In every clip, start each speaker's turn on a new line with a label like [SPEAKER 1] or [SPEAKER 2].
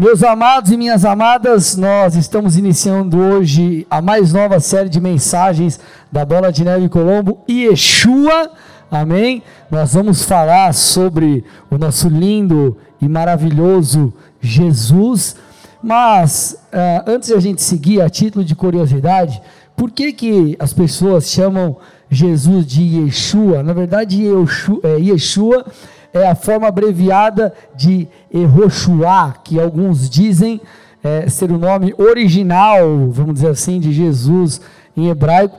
[SPEAKER 1] Meus amados e minhas amadas, nós estamos iniciando hoje a mais nova série de mensagens da Bola de Neve Colombo, Yeshua, amém? Nós vamos falar sobre o nosso lindo e maravilhoso Jesus, mas uh, antes de a gente seguir, a título de curiosidade, por que, que as pessoas chamam Jesus de Yeshua? Na verdade, Yeshua, é, Yeshua é a forma abreviada de Eroshua, que alguns dizem é, ser o nome original, vamos dizer assim, de Jesus em hebraico.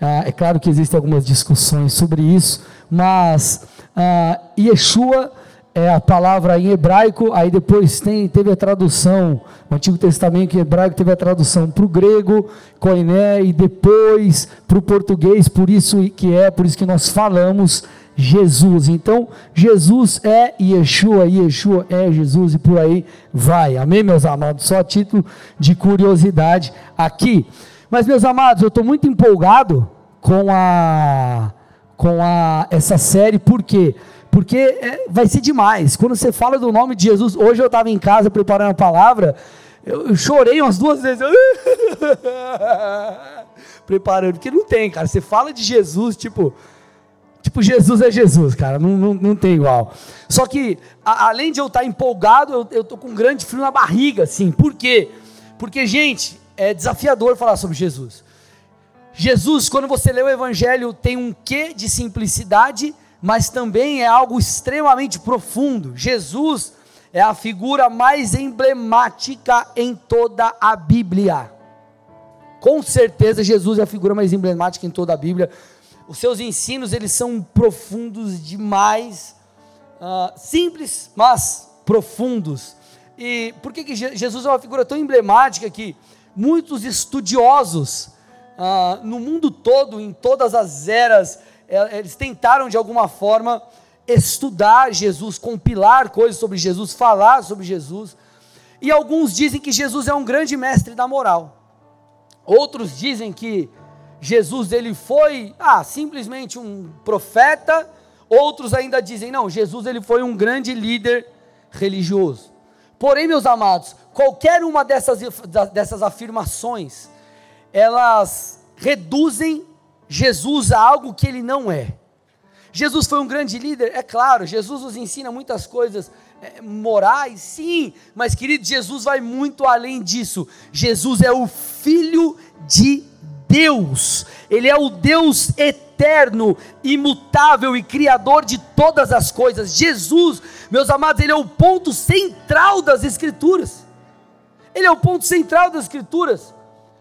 [SPEAKER 1] Ah, é claro que existem algumas discussões sobre isso, mas ah, Yeshua é a palavra em hebraico, aí depois tem, teve a tradução, o Antigo Testamento em hebraico teve a tradução para o grego, koiné, e depois para o português, por isso que é, por isso que nós falamos Jesus. Então, Jesus é Yeshua, Yeshua é Jesus e por aí vai. Amém, meus amados? Só título de curiosidade aqui. Mas, meus amados, eu estou muito empolgado com a com a essa série, por quê? Porque é, vai ser demais. Quando você fala do nome de Jesus, hoje eu estava em casa preparando a palavra, eu, eu chorei umas duas vezes. preparando, porque não tem, cara. Você fala de Jesus, tipo, Tipo, Jesus é Jesus, cara, não, não, não tem igual. Só que, a, além de eu estar empolgado, eu, eu tô com um grande frio na barriga, assim. Por quê? Porque, gente, é desafiador falar sobre Jesus. Jesus, quando você lê o Evangelho, tem um quê de simplicidade, mas também é algo extremamente profundo. Jesus é a figura mais emblemática em toda a Bíblia. Com certeza, Jesus é a figura mais emblemática em toda a Bíblia os seus ensinos eles são profundos demais, uh, simples, mas profundos. E por que, que Jesus é uma figura tão emblemática que muitos estudiosos uh, no mundo todo, em todas as eras, é, eles tentaram de alguma forma estudar Jesus, compilar coisas sobre Jesus, falar sobre Jesus. E alguns dizem que Jesus é um grande mestre da moral. Outros dizem que Jesus ele foi ah, simplesmente um profeta, outros ainda dizem, não, Jesus ele foi um grande líder religioso. Porém, meus amados, qualquer uma dessas, dessas afirmações, elas reduzem Jesus a algo que ele não é. Jesus foi um grande líder, é claro, Jesus nos ensina muitas coisas é, morais, sim, mas querido, Jesus vai muito além disso. Jesus é o Filho de Deus, Ele é o Deus eterno, imutável e criador de todas as coisas. Jesus, meus amados, Ele é o ponto central das Escrituras. Ele é o ponto central das Escrituras.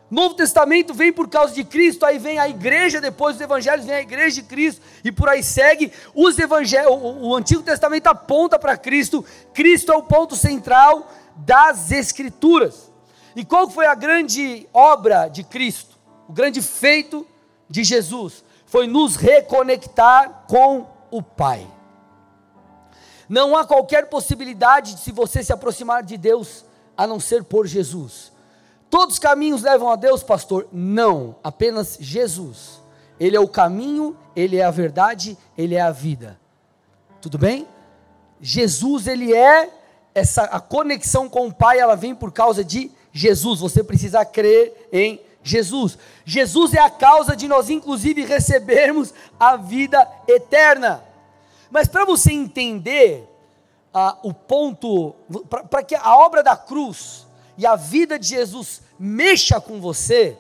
[SPEAKER 1] Novo Testamento vem por causa de Cristo, aí vem a igreja, depois dos evangelhos vem a igreja de Cristo, e por aí segue. Os evangelhos, o, o Antigo Testamento aponta para Cristo, Cristo é o ponto central das Escrituras. E qual foi a grande obra de Cristo? O grande feito de Jesus foi nos reconectar com o Pai. Não há qualquer possibilidade de se você se aproximar de Deus a não ser por Jesus. Todos os caminhos levam a Deus, pastor? Não, apenas Jesus. Ele é o caminho, ele é a verdade, ele é a vida. Tudo bem? Jesus, ele é essa a conexão com o Pai, ela vem por causa de Jesus. Você precisa crer em Jesus. Jesus é a causa de nós, inclusive, recebermos a vida eterna. Mas para você entender ah, o ponto, para que a obra da cruz e a vida de Jesus mexa com você,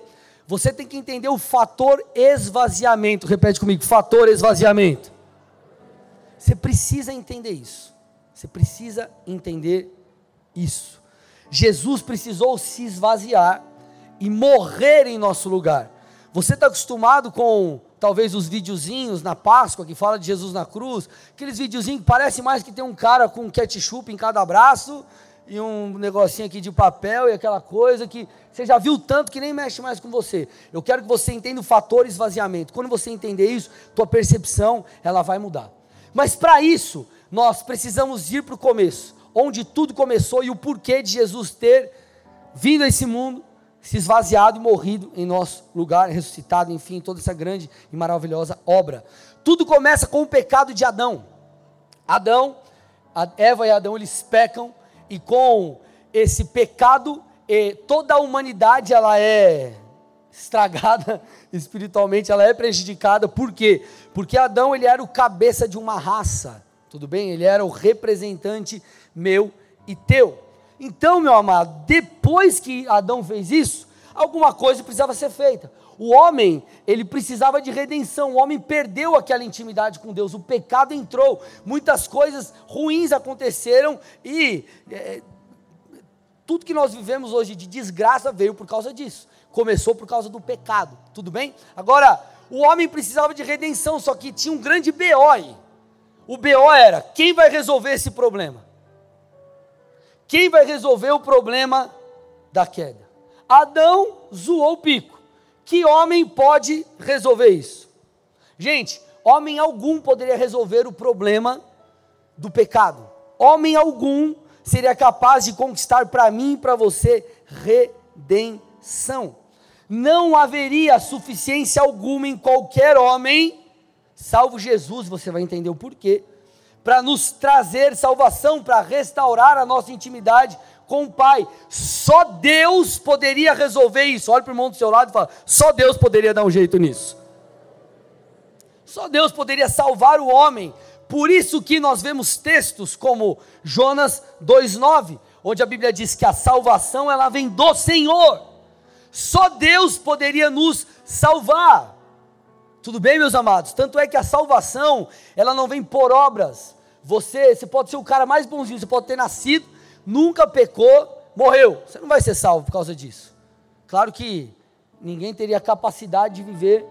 [SPEAKER 1] você tem que entender o fator esvaziamento. Repete comigo: fator esvaziamento. Você precisa entender isso. Você precisa entender isso. Jesus precisou se esvaziar e morrer em nosso lugar. Você está acostumado com talvez os videozinhos na Páscoa que fala de Jesus na cruz, aqueles videozinhos que parece mais que tem um cara com ketchup em cada braço e um negocinho aqui de papel e aquela coisa que você já viu tanto que nem mexe mais com você. Eu quero que você entenda o fator esvaziamento. Quando você entender isso, tua percepção ela vai mudar. Mas para isso, nós precisamos ir para o começo, onde tudo começou e o porquê de Jesus ter vindo a esse mundo, se esvaziado e morrido em nosso lugar, ressuscitado, enfim, toda essa grande e maravilhosa obra. Tudo começa com o pecado de Adão. Adão, Eva e Adão, eles pecam, e com esse pecado, toda a humanidade ela é estragada espiritualmente, ela é prejudicada. Por quê? Porque Adão ele era o cabeça de uma raça, tudo bem? Ele era o representante meu e teu. Então, meu amado, depois que Adão fez isso, alguma coisa precisava ser feita. O homem, ele precisava de redenção. O homem perdeu aquela intimidade com Deus. O pecado entrou. Muitas coisas ruins aconteceram e é, tudo que nós vivemos hoje de desgraça veio por causa disso. Começou por causa do pecado. Tudo bem? Agora, o homem precisava de redenção, só que tinha um grande BO aí. O BO era: quem vai resolver esse problema? Quem vai resolver o problema da queda? Adão zoou o pico. Que homem pode resolver isso? Gente, homem algum poderia resolver o problema do pecado. Homem algum seria capaz de conquistar para mim e para você redenção. Não haveria suficiência alguma em qualquer homem, salvo Jesus, você vai entender o porquê para nos trazer salvação, para restaurar a nossa intimidade com o Pai. Só Deus poderia resolver isso. Olha para o irmão do seu lado e fala: só Deus poderia dar um jeito nisso. Só Deus poderia salvar o homem. Por isso que nós vemos textos como Jonas 2:9, onde a Bíblia diz que a salvação ela vem do Senhor. Só Deus poderia nos salvar. Tudo bem, meus amados? Tanto é que a salvação, ela não vem por obras, você, você pode ser o cara mais bonzinho, você pode ter nascido, nunca pecou, morreu. Você não vai ser salvo por causa disso. Claro que ninguém teria capacidade de viver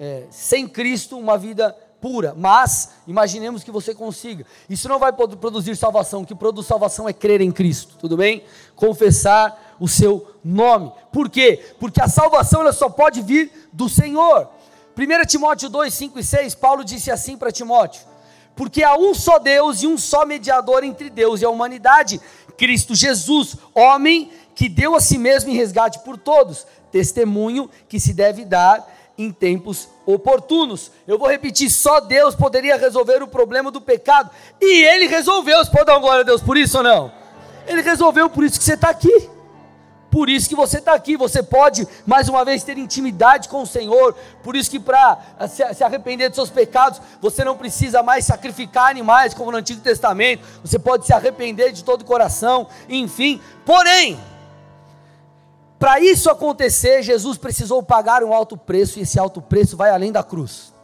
[SPEAKER 1] é, sem Cristo uma vida pura, mas imaginemos que você consiga. Isso não vai produzir salvação, o que produz salvação é crer em Cristo, tudo bem? Confessar o seu nome. Por quê? Porque a salvação ela só pode vir do Senhor. 1 Timóteo 2, 5 e 6, Paulo disse assim para Timóteo: porque há um só Deus e um só mediador entre Deus e a humanidade, Cristo Jesus, homem que deu a si mesmo em resgate por todos, testemunho que se deve dar em tempos oportunos. Eu vou repetir: só Deus poderia resolver o problema do pecado, e Ele resolveu. Você pode dar uma glória a Deus por isso ou não? Ele resolveu, por isso que você está aqui. Por isso que você está aqui, você pode mais uma vez ter intimidade com o Senhor. Por isso que para eh, se arrepender dos seus pecados, você não precisa mais sacrificar animais como no Antigo Testamento. Você pode se arrepender de todo o coração, enfim. Porém, para isso acontecer, Jesus precisou pagar um alto preço e esse alto preço vai além da cruz.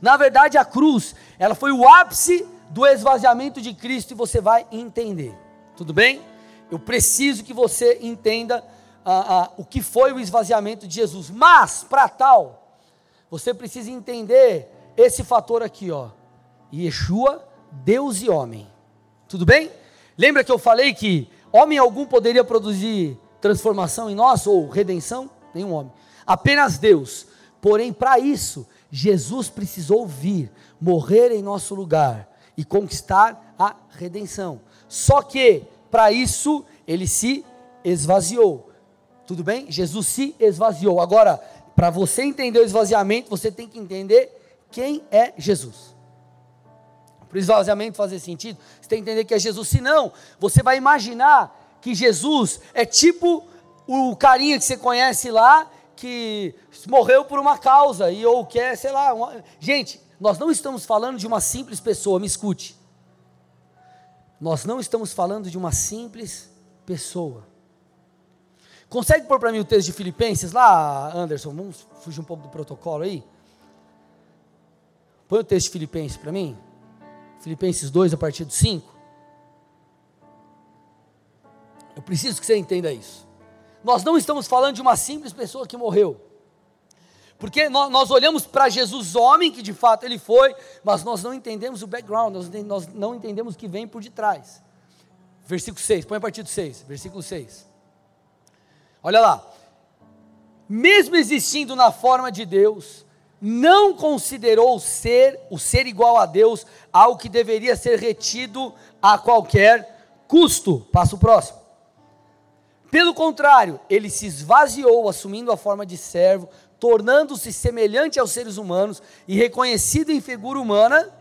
[SPEAKER 1] Na verdade, a cruz, ela foi o ápice do esvaziamento de Cristo e você vai entender. Tudo bem? Eu preciso que você entenda ah, ah, o que foi o esvaziamento de Jesus. Mas, para tal, você precisa entender esse fator aqui, ó. Yeshua, Deus e homem. Tudo bem? Lembra que eu falei que homem algum poderia produzir transformação em nós ou redenção? Nenhum homem. Apenas Deus. Porém, para isso, Jesus precisou vir, morrer em nosso lugar e conquistar a redenção. Só que para isso, ele se esvaziou. Tudo bem? Jesus se esvaziou. Agora, para você entender o esvaziamento, você tem que entender quem é Jesus. Para o esvaziamento fazer sentido, você tem que entender que é Jesus. Senão, você vai imaginar que Jesus é tipo o carinha que você conhece lá, que morreu por uma causa, e ou quer, sei lá. Uma... Gente, nós não estamos falando de uma simples pessoa, me escute. Nós não estamos falando de uma simples pessoa. Consegue pôr para mim o texto de Filipenses lá, Anderson? Vamos fugir um pouco do protocolo aí. Põe o texto de Filipenses para mim. Filipenses 2, a partir do 5. Eu preciso que você entenda isso. Nós não estamos falando de uma simples pessoa que morreu. Porque nós, olhamos para Jesus, homem, que de fato ele foi, mas nós não entendemos o background, nós, não entendemos o que vem por detrás. Versículo 6, põe a partir do 6, versículo 6. Olha lá. Mesmo existindo na forma de Deus, não considerou ser o ser igual a Deus algo que deveria ser retido a qualquer custo. Passa o próximo. Pelo contrário, ele se esvaziou, assumindo a forma de servo, tornando-se semelhante aos seres humanos e reconhecido em figura humana,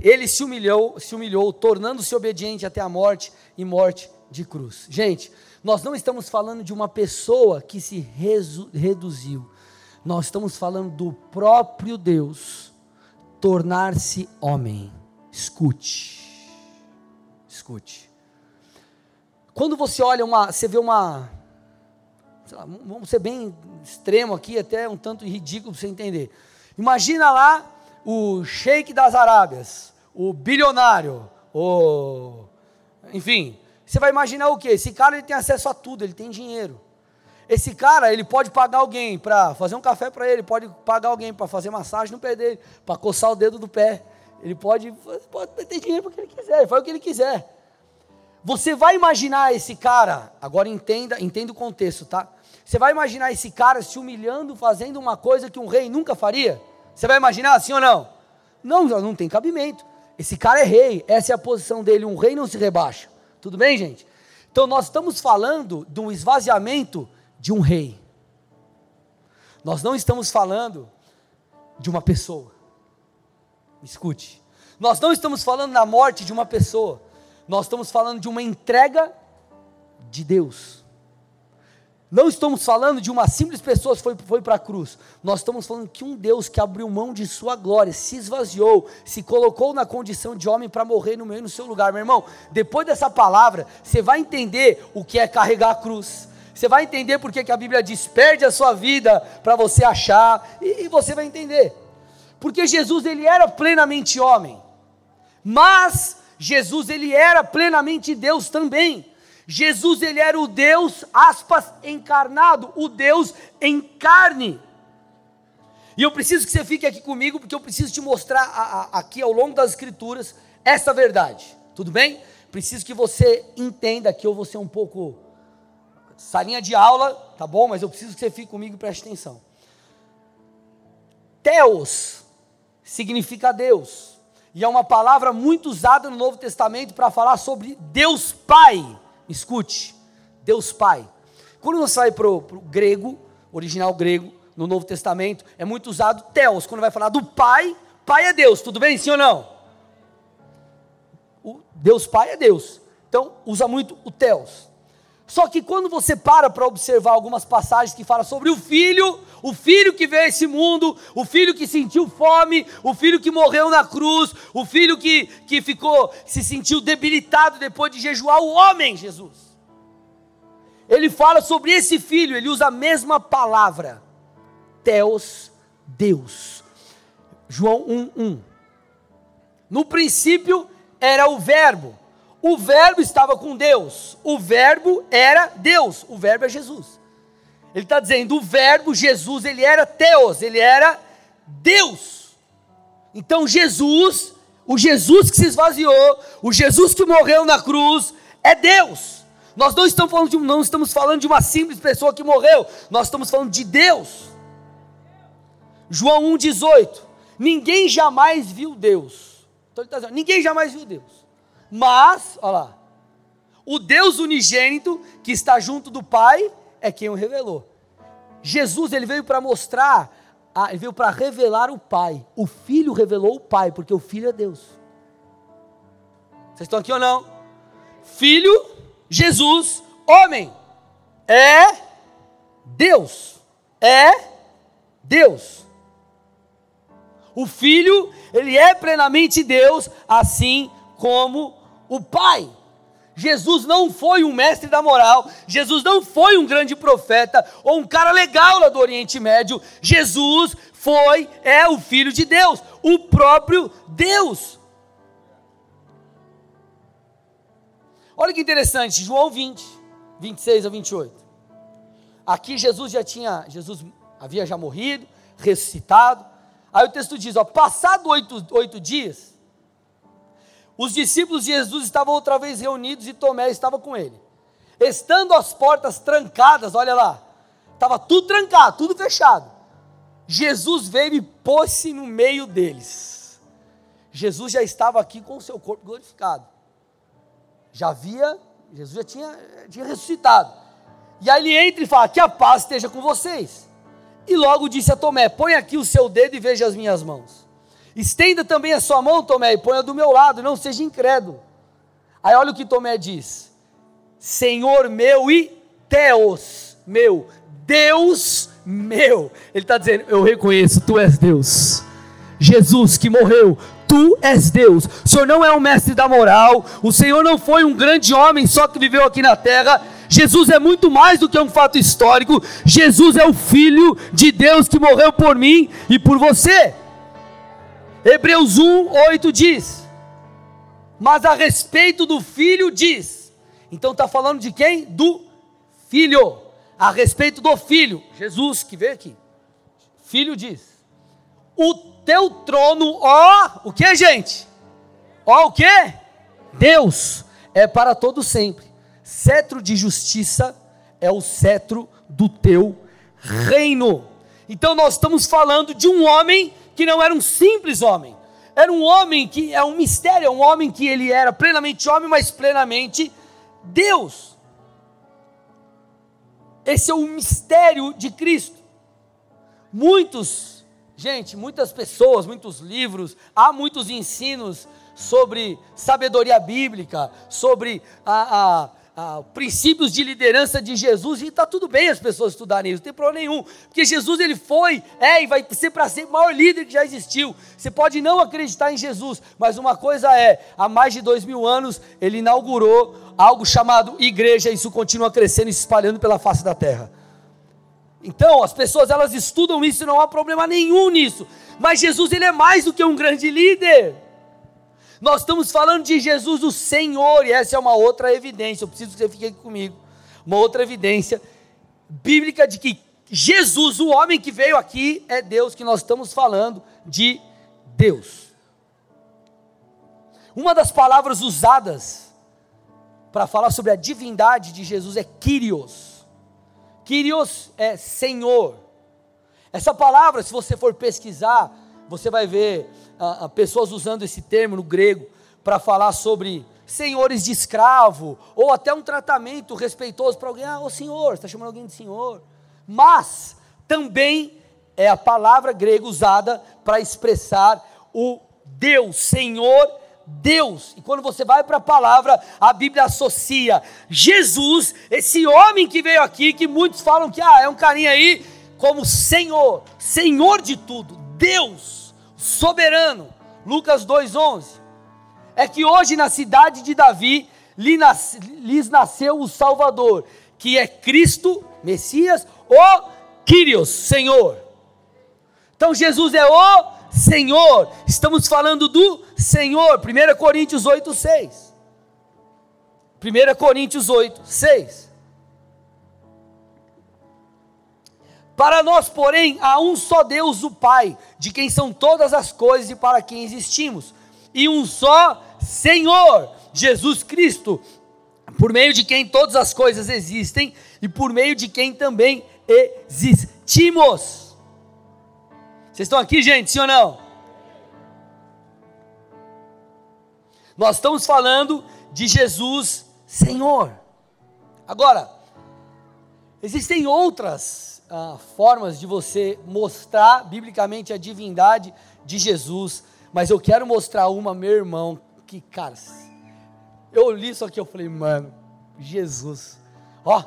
[SPEAKER 1] ele se humilhou, se humilhou, tornando-se obediente até a morte e morte de cruz. Gente, nós não estamos falando de uma pessoa que se reduziu. Nós estamos falando do próprio Deus tornar-se homem. Escute. Escute. Quando você olha uma, você vê uma lá, vamos ser bem extremo aqui, até um tanto ridículo para você entender. Imagina lá o sheik das Arábias, o bilionário, o enfim, você vai imaginar o que? Esse cara ele tem acesso a tudo, ele tem dinheiro. Esse cara, ele pode pagar alguém para fazer um café para ele, pode pagar alguém para fazer massagem no pé dele, para coçar o dedo do pé. Ele pode, pode ter dinheiro para o que ele quiser, ele faz o que ele quiser. Você vai imaginar esse cara, agora entenda, entenda o contexto, tá? Você vai imaginar esse cara se humilhando, fazendo uma coisa que um rei nunca faria? Você vai imaginar assim ou não? Não, não tem cabimento. Esse cara é rei, essa é a posição dele, um rei não se rebaixa. Tudo bem, gente? Então nós estamos falando de um esvaziamento de um rei. Nós não estamos falando de uma pessoa. Escute. Nós não estamos falando da morte de uma pessoa. Nós estamos falando de uma entrega de Deus. Não estamos falando de uma simples pessoa que foi, foi para a cruz. Nós estamos falando que um Deus que abriu mão de sua glória, se esvaziou, se colocou na condição de homem para morrer no meio no seu lugar. Meu irmão, depois dessa palavra, você vai entender o que é carregar a cruz. Você vai entender porque que a Bíblia diz: perde a sua vida para você achar, e, e você vai entender. Porque Jesus ele era plenamente homem, mas Jesus ele era plenamente Deus também. Jesus ele era o Deus, aspas, encarnado, o Deus em carne. E eu preciso que você fique aqui comigo, porque eu preciso te mostrar a, a, aqui ao longo das Escrituras essa verdade. Tudo bem? Preciso que você entenda que eu vou ser um pouco salinha de aula, tá bom? Mas eu preciso que você fique comigo e preste atenção. Teos significa Deus, e é uma palavra muito usada no Novo Testamento para falar sobre Deus Pai. Escute, Deus Pai. Quando você vai para o grego, original grego, no Novo Testamento, é muito usado Theos, quando vai falar do Pai, Pai é Deus, tudo bem, sim ou não? O Deus Pai é Deus, então usa muito o Theos. Só que quando você para para observar algumas passagens que falam sobre o filho, o filho que veio a esse mundo, o filho que sentiu fome, o filho que morreu na cruz, o filho que, que ficou, se sentiu debilitado depois de jejuar, o homem Jesus. Ele fala sobre esse filho, ele usa a mesma palavra, Teos, Deus. João 1:1. No princípio era o Verbo o Verbo estava com Deus, o Verbo era Deus, o Verbo é Jesus. Ele está dizendo, o Verbo, Jesus, ele era Teos, ele era Deus. Então Jesus, o Jesus que se esvaziou, o Jesus que morreu na cruz, é Deus. Nós não estamos falando de, não estamos falando de uma simples pessoa que morreu, nós estamos falando de Deus. João 1,18: Ninguém jamais viu Deus. Então ele está dizendo, ninguém jamais viu Deus. Mas, olha lá, o Deus unigênito que está junto do Pai é quem o revelou. Jesus ele veio para mostrar, ele veio para revelar o Pai. O Filho revelou o Pai, porque o Filho é Deus. Vocês estão aqui ou não? Filho, Jesus, homem, é Deus. É Deus. O Filho, ele é plenamente Deus, assim como o Pai. Jesus não foi um mestre da moral, Jesus não foi um grande profeta ou um cara legal lá do Oriente Médio. Jesus foi, é o Filho de Deus, o próprio Deus. Olha que interessante, João 20, 26 a 28. Aqui Jesus já tinha, Jesus havia já morrido, ressuscitado. Aí o texto diz: ó, passado oito, oito dias, os discípulos de Jesus estavam outra vez reunidos e Tomé estava com ele. Estando as portas trancadas, olha lá, estava tudo trancado, tudo fechado. Jesus veio e pôs-se no meio deles. Jesus já estava aqui com o seu corpo glorificado. Já havia, Jesus já tinha, tinha ressuscitado. E aí ele entra e fala: Que a paz esteja com vocês. E logo disse a Tomé: Põe aqui o seu dedo e veja as minhas mãos Estenda também a sua mão, Tomé, e ponha do meu lado, não seja incrédulo. Aí olha o que Tomé diz: Senhor meu e Teos meu, Deus meu. Ele está dizendo: Eu reconheço, tu és Deus. Jesus que morreu, tu és Deus. O Senhor não é um mestre da moral, o Senhor não foi um grande homem só que viveu aqui na terra. Jesus é muito mais do que um fato histórico. Jesus é o Filho de Deus que morreu por mim e por você. Hebreus 1, 8 diz: Mas a respeito do filho diz. Então está falando de quem? Do filho. A respeito do filho, Jesus que veio aqui. Filho diz: O teu trono, ó, o que, gente? Ó, o que? Deus é para todo sempre. Cetro de justiça é o cetro do teu reino. Então nós estamos falando de um homem que não era um simples homem. Era um homem que é um mistério, é um homem que ele era plenamente homem, mas plenamente Deus. Esse é o mistério de Cristo. Muitos, gente, muitas pessoas, muitos livros, há muitos ensinos sobre sabedoria bíblica, sobre a, a ah, princípios de liderança de Jesus, e está tudo bem as pessoas estudarem isso, não tem problema nenhum, porque Jesus ele foi, é e vai ser para ser o maior líder que já existiu. Você pode não acreditar em Jesus, mas uma coisa é: há mais de dois mil anos ele inaugurou algo chamado igreja, e isso continua crescendo e se espalhando pela face da terra. Então, as pessoas elas estudam isso, não há problema nenhum nisso. Mas Jesus ele é mais do que um grande líder. Nós estamos falando de Jesus, o Senhor, e essa é uma outra evidência. Eu preciso que você fique aqui comigo. Uma outra evidência bíblica de que Jesus, o homem que veio aqui, é Deus, que nós estamos falando de Deus. Uma das palavras usadas para falar sobre a divindade de Jesus é Kyrios. Kyrios é Senhor. Essa palavra, se você for pesquisar, você vai ver ah, pessoas usando esse termo no grego para falar sobre senhores de escravo, ou até um tratamento respeitoso para alguém, ah, ô senhor, está chamando alguém de senhor. Mas também é a palavra grega usada para expressar o Deus, Senhor Deus. E quando você vai para a palavra, a Bíblia associa Jesus, esse homem que veio aqui, que muitos falam que ah, é um carinha aí, como Senhor, Senhor de tudo, Deus soberano. Lucas 2:11. É que hoje na cidade de Davi lhes nasceu o Salvador, que é Cristo, Messias, o Kyrios, Senhor. Então Jesus é o Senhor. Estamos falando do Senhor. 1 Coríntios 8, 6. 1 Coríntios 8, 6. Para nós, porém, há um só Deus, o Pai, de quem são todas as coisas e para quem existimos, e um só Senhor, Jesus Cristo, por meio de quem todas as coisas existem e por meio de quem também existimos. Vocês estão aqui, gente, sim ou não? Nós estamos falando de Jesus Senhor. Agora, existem outras ah, formas de você mostrar biblicamente a divindade de Jesus, mas eu quero mostrar uma, meu irmão, que, cara, eu li isso aqui, eu falei, mano, Jesus, ó,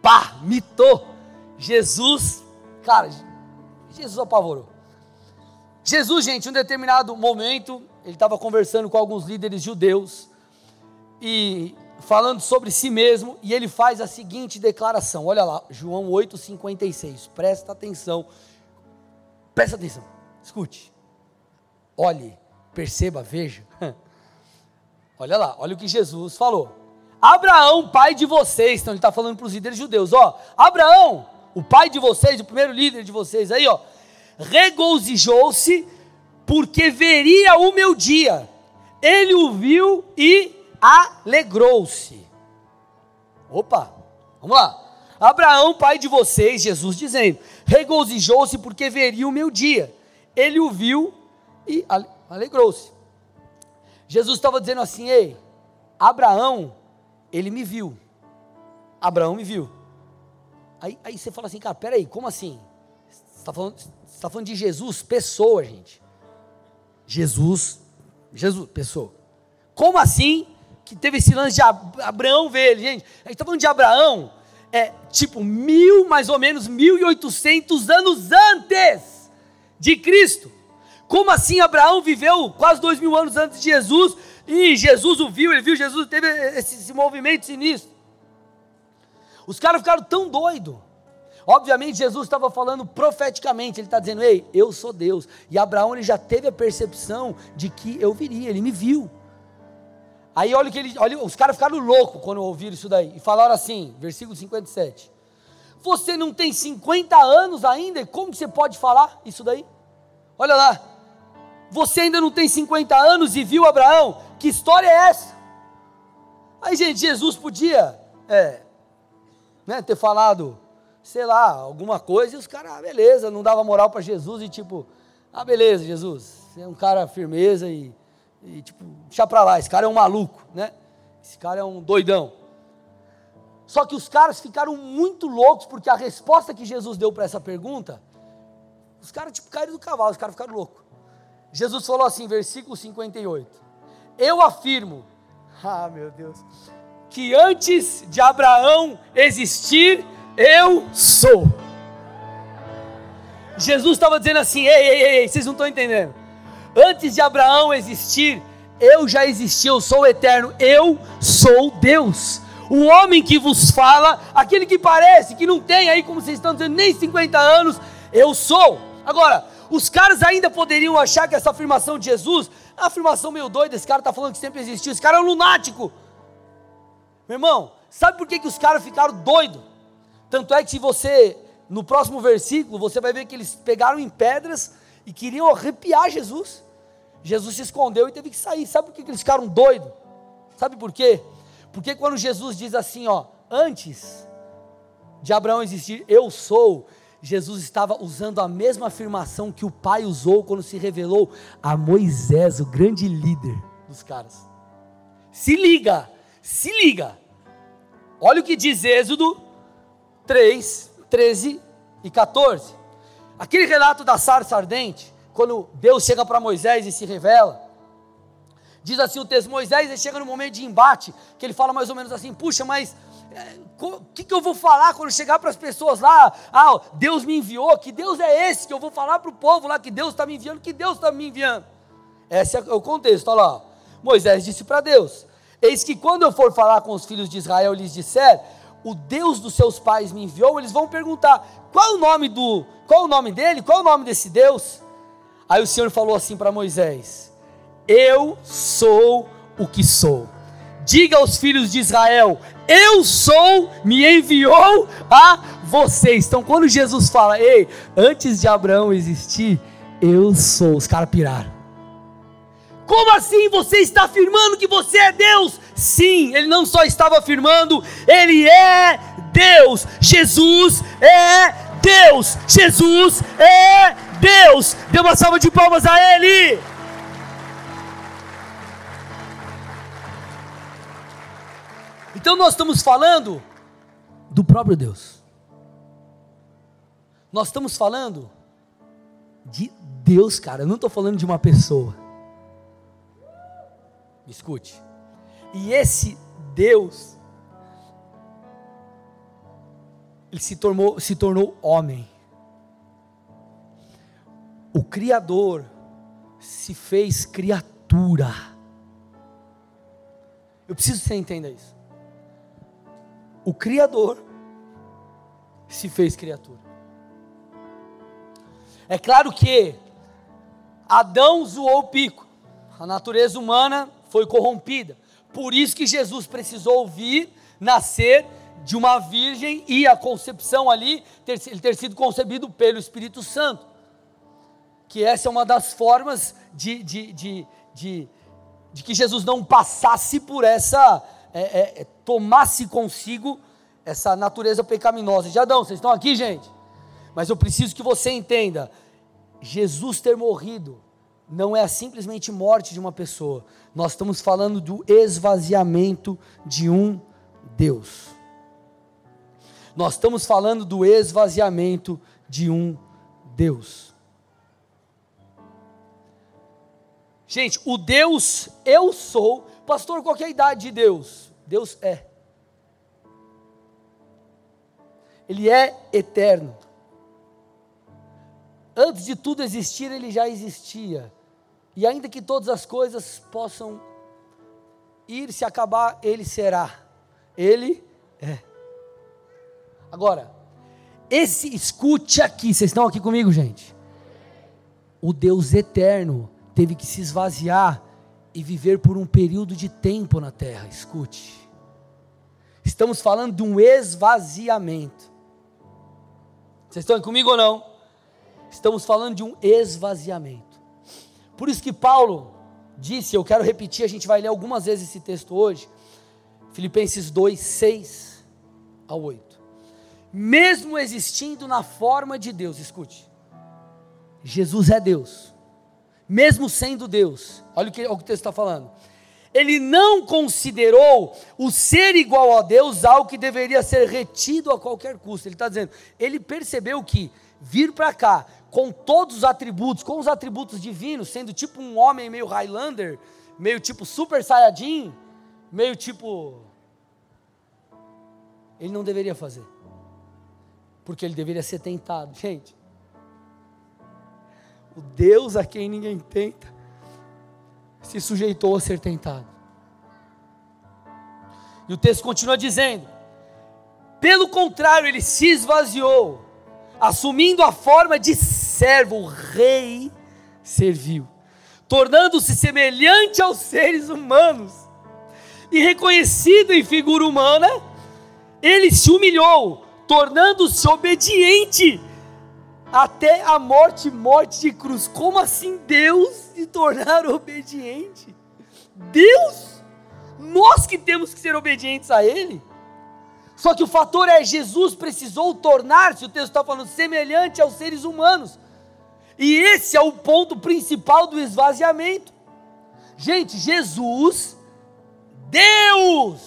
[SPEAKER 1] pá, mitou, Jesus, cara, Jesus apavorou. Jesus, gente, em um determinado momento, ele estava conversando com alguns líderes judeus, e falando sobre si mesmo, e ele faz a seguinte declaração: olha lá, João 8,56, presta atenção, presta atenção, escute, olhe, perceba, veja. olha lá, olha o que Jesus falou. Abraão, pai de vocês, então ele está falando para os líderes judeus, ó, Abraão, o pai de vocês, o primeiro líder de vocês aí, ó, regozijou-se porque veria o meu dia. Ele o viu e alegrou-se. Opa, vamos lá. Abraão, pai de vocês, Jesus dizendo, regozijou-se porque veria o meu dia. Ele o viu e alegrou-se. Jesus estava dizendo assim: Ei, Abraão, ele me viu. Abraão me viu. Aí, aí você fala assim, cara, peraí, como assim? Você está falando, tá falando de Jesus, pessoa, gente. Jesus, Jesus, pessoa. Como assim que teve esse lance de Abraão ver ele? Gente, a gente está falando de Abraão, é tipo mil, mais ou menos, mil e oitocentos anos antes de Cristo. Como assim Abraão viveu quase dois mil anos antes de Jesus e Jesus o viu, ele viu Jesus, teve esse, esse movimento sinistro. Os caras ficaram tão doidos. Obviamente Jesus estava falando profeticamente, ele está dizendo, ei, eu sou Deus. E Abraão ele já teve a percepção de que eu viria, ele me viu. Aí olha que ele, olha, os caras ficaram loucos quando ouviram isso daí. E falaram assim, versículo 57. Você não tem 50 anos ainda? Como que você pode falar isso daí? Olha lá. Você ainda não tem 50 anos e viu Abraão? Que história é essa? Aí, gente, Jesus podia é, né, ter falado, sei lá, alguma coisa e os caras, ah, beleza, não dava moral para Jesus e tipo, ah, beleza, Jesus, você é um cara firmeza e, e tipo, deixa para lá, esse cara é um maluco, né? Esse cara é um doidão. Só que os caras ficaram muito loucos porque a resposta que Jesus deu para essa pergunta, os caras tipo caíram do cavalo, os caras ficaram loucos. Jesus falou assim, versículo 58. Eu afirmo, ah meu Deus, que antes de Abraão existir, eu sou. Jesus estava dizendo assim: ei, ei, ei, vocês não estão entendendo. Antes de Abraão existir, eu já existi, eu sou eterno, eu sou Deus. O homem que vos fala, aquele que parece que não tem aí, como vocês estão dizendo, nem 50 anos, eu sou. Agora, os caras ainda poderiam achar que essa afirmação de Jesus, é afirmação meio doida, esse cara está falando que sempre existiu, esse cara é um lunático. Meu irmão, sabe por que, que os caras ficaram doidos? Tanto é que se você, no próximo versículo, você vai ver que eles pegaram em pedras e queriam arrepiar Jesus. Jesus se escondeu e teve que sair. Sabe por que, eles ficaram doidos? Sabe por quê? Porque quando Jesus diz assim, ó, antes de Abraão existir, eu sou, Jesus estava usando a mesma afirmação que o pai usou quando se revelou a Moisés, o grande líder dos caras. Se liga, se liga. Olha o que diz Êxodo 3, 13 e 14. Aquele relato da sarça ardente, quando Deus chega para Moisés e se revela. Diz assim o texto: Moisés chega no momento de embate, que ele fala mais ou menos assim: puxa, mas o é, que, que eu vou falar quando chegar para as pessoas lá? Ah, Deus me enviou, que Deus é esse que eu vou falar para o povo lá que Deus está me enviando, que Deus está me enviando. Esse é o contexto, olha lá. Moisés disse para Deus: Eis que quando eu for falar com os filhos de Israel, lhes disser, o Deus dos seus pais me enviou, eles vão perguntar: qual o nome do, qual o nome dele? Qual o nome desse Deus? Aí o Senhor falou assim para Moisés: Eu sou o que sou. Diga aos filhos de Israel: eu sou, me enviou a vocês. Então, quando Jesus fala, ei, antes de Abraão existir, eu sou, os caras piraram. Como assim você está afirmando que você é Deus? Sim, ele não só estava afirmando, ele é Deus. Jesus é Deus. Jesus é Deus. Dê uma salva de palmas a ele. Então nós estamos falando do próprio Deus. Nós estamos falando de Deus, cara. Eu não estou falando de uma pessoa. Escute. E esse Deus, ele se tornou, se tornou homem. O Criador se fez criatura. Eu preciso que você entenda isso o Criador se fez criatura. É claro que Adão zoou o pico, a natureza humana foi corrompida, por isso que Jesus precisou vir, nascer de uma virgem e a concepção ali, ter, ter sido concebido pelo Espírito Santo. Que essa é uma das formas de, de, de, de, de que Jesus não passasse por essa é, é, é, tomasse consigo essa natureza pecaminosa. De Adão, vocês estão aqui, gente? Mas eu preciso que você entenda: Jesus ter morrido não é simplesmente morte de uma pessoa, nós estamos falando do esvaziamento de um Deus. Nós estamos falando do esvaziamento de um Deus. Gente, o Deus eu sou, pastor, qual é a idade de Deus? Deus é. Ele é eterno. Antes de tudo existir, ele já existia. E ainda que todas as coisas possam ir se acabar, ele será. Ele é. Agora, esse escute aqui, vocês estão aqui comigo, gente? O Deus eterno teve que se esvaziar e viver por um período de tempo na terra. Escute. Estamos falando de um esvaziamento. Vocês estão comigo ou não? Estamos falando de um esvaziamento. Por isso que Paulo disse, eu quero repetir, a gente vai ler algumas vezes esse texto hoje. Filipenses 2, 6 a 8. Mesmo existindo na forma de Deus, escute. Jesus é Deus. Mesmo sendo Deus. Olha o que, olha o, que o texto está falando. Ele não considerou o ser igual a Deus algo que deveria ser retido a qualquer custo. Ele está dizendo, ele percebeu que vir para cá com todos os atributos, com os atributos divinos, sendo tipo um homem meio Highlander, meio tipo Super Saiyajin, meio tipo ele não deveria fazer. Porque ele deveria ser tentado. Gente, o Deus a quem ninguém tenta se sujeitou a ser tentado. E o texto continua dizendo: pelo contrário, ele se esvaziou, assumindo a forma de servo, o rei serviu, tornando-se semelhante aos seres humanos, e reconhecido em figura humana, ele se humilhou, tornando-se obediente até a morte morte de cruz. Como assim Deus se tornar obediente? Deus? Nós que temos que ser obedientes a Ele. Só que o fator é: Jesus precisou tornar-se, o texto está falando, semelhante aos seres humanos. E esse é o ponto principal do esvaziamento. Gente, Jesus, Deus,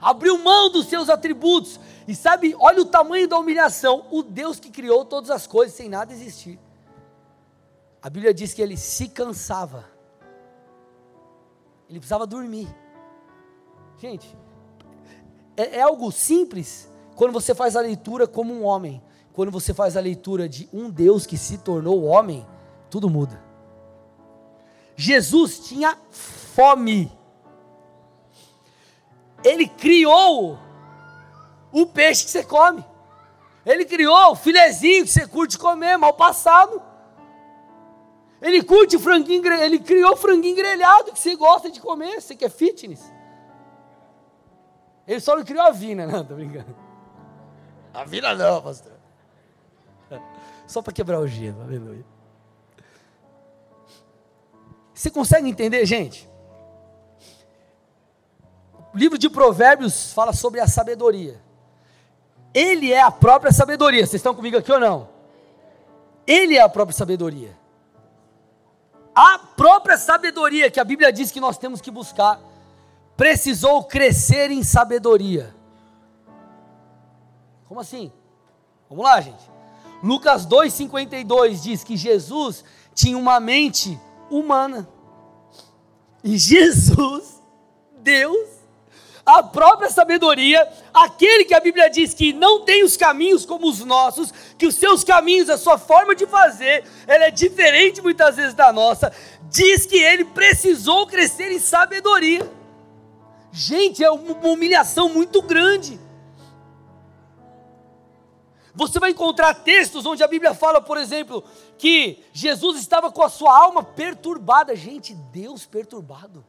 [SPEAKER 1] abriu mão dos seus atributos. E sabe, olha o tamanho da humilhação. O Deus que criou todas as coisas sem nada existir. A Bíblia diz que ele se cansava. Ele precisava dormir. Gente, é, é algo simples quando você faz a leitura como um homem. Quando você faz a leitura de um Deus que se tornou homem, tudo muda. Jesus tinha fome. Ele criou o peixe que você come. Ele criou o filezinho que você curte comer, mal passado. Ele curte franguinho, ele criou o franguinho grelhado que você gosta de comer, você quer fitness. Ele só não criou a vina, não, tô brincando. A vina não, pastor. Só para quebrar o gelo, aleluia. Você consegue entender, gente? O livro de Provérbios fala sobre a sabedoria. Ele é a própria sabedoria. Vocês estão comigo aqui ou não? Ele é a própria sabedoria. A própria sabedoria que a Bíblia diz que nós temos que buscar, precisou crescer em sabedoria. Como assim? Vamos lá, gente. Lucas 2,52 diz que Jesus tinha uma mente humana. E Jesus, Deus, a própria sabedoria, aquele que a Bíblia diz que não tem os caminhos como os nossos, que os seus caminhos, a sua forma de fazer, ela é diferente muitas vezes da nossa, diz que ele precisou crescer em sabedoria. Gente, é uma humilhação muito grande. Você vai encontrar textos onde a Bíblia fala, por exemplo, que Jesus estava com a sua alma perturbada. Gente, Deus perturbado.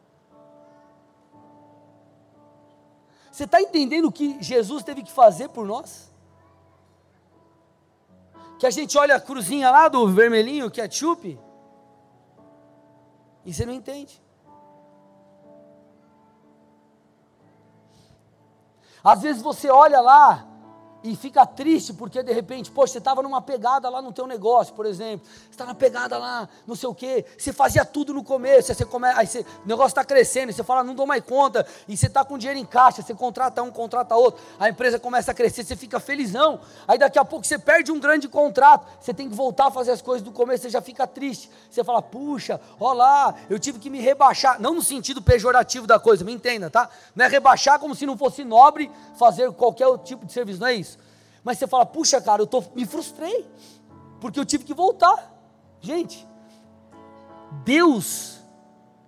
[SPEAKER 1] Você está entendendo o que Jesus teve que fazer por nós? Que a gente olha a cruzinha lá do vermelhinho, ketchup, e você não entende. Às vezes você olha lá e fica triste porque de repente, poxa, você estava numa pegada lá no teu negócio, por exemplo, você está na pegada lá, não sei o quê, você fazia tudo no começo, aí, você come, aí você, o negócio está crescendo, você fala, não dou mais conta, e você está com dinheiro em caixa, você contrata um, contrata outro, a empresa começa a crescer, você fica felizão, aí daqui a pouco você perde um grande contrato, você tem que voltar a fazer as coisas do começo, você já fica triste, você fala, puxa, ó lá, eu tive que me rebaixar, não no sentido pejorativo da coisa, me entenda, tá? Não é rebaixar como se não fosse nobre fazer qualquer tipo de serviço, não é isso? Mas você fala, puxa, cara, eu tô, me frustrei, porque eu tive que voltar. Gente, Deus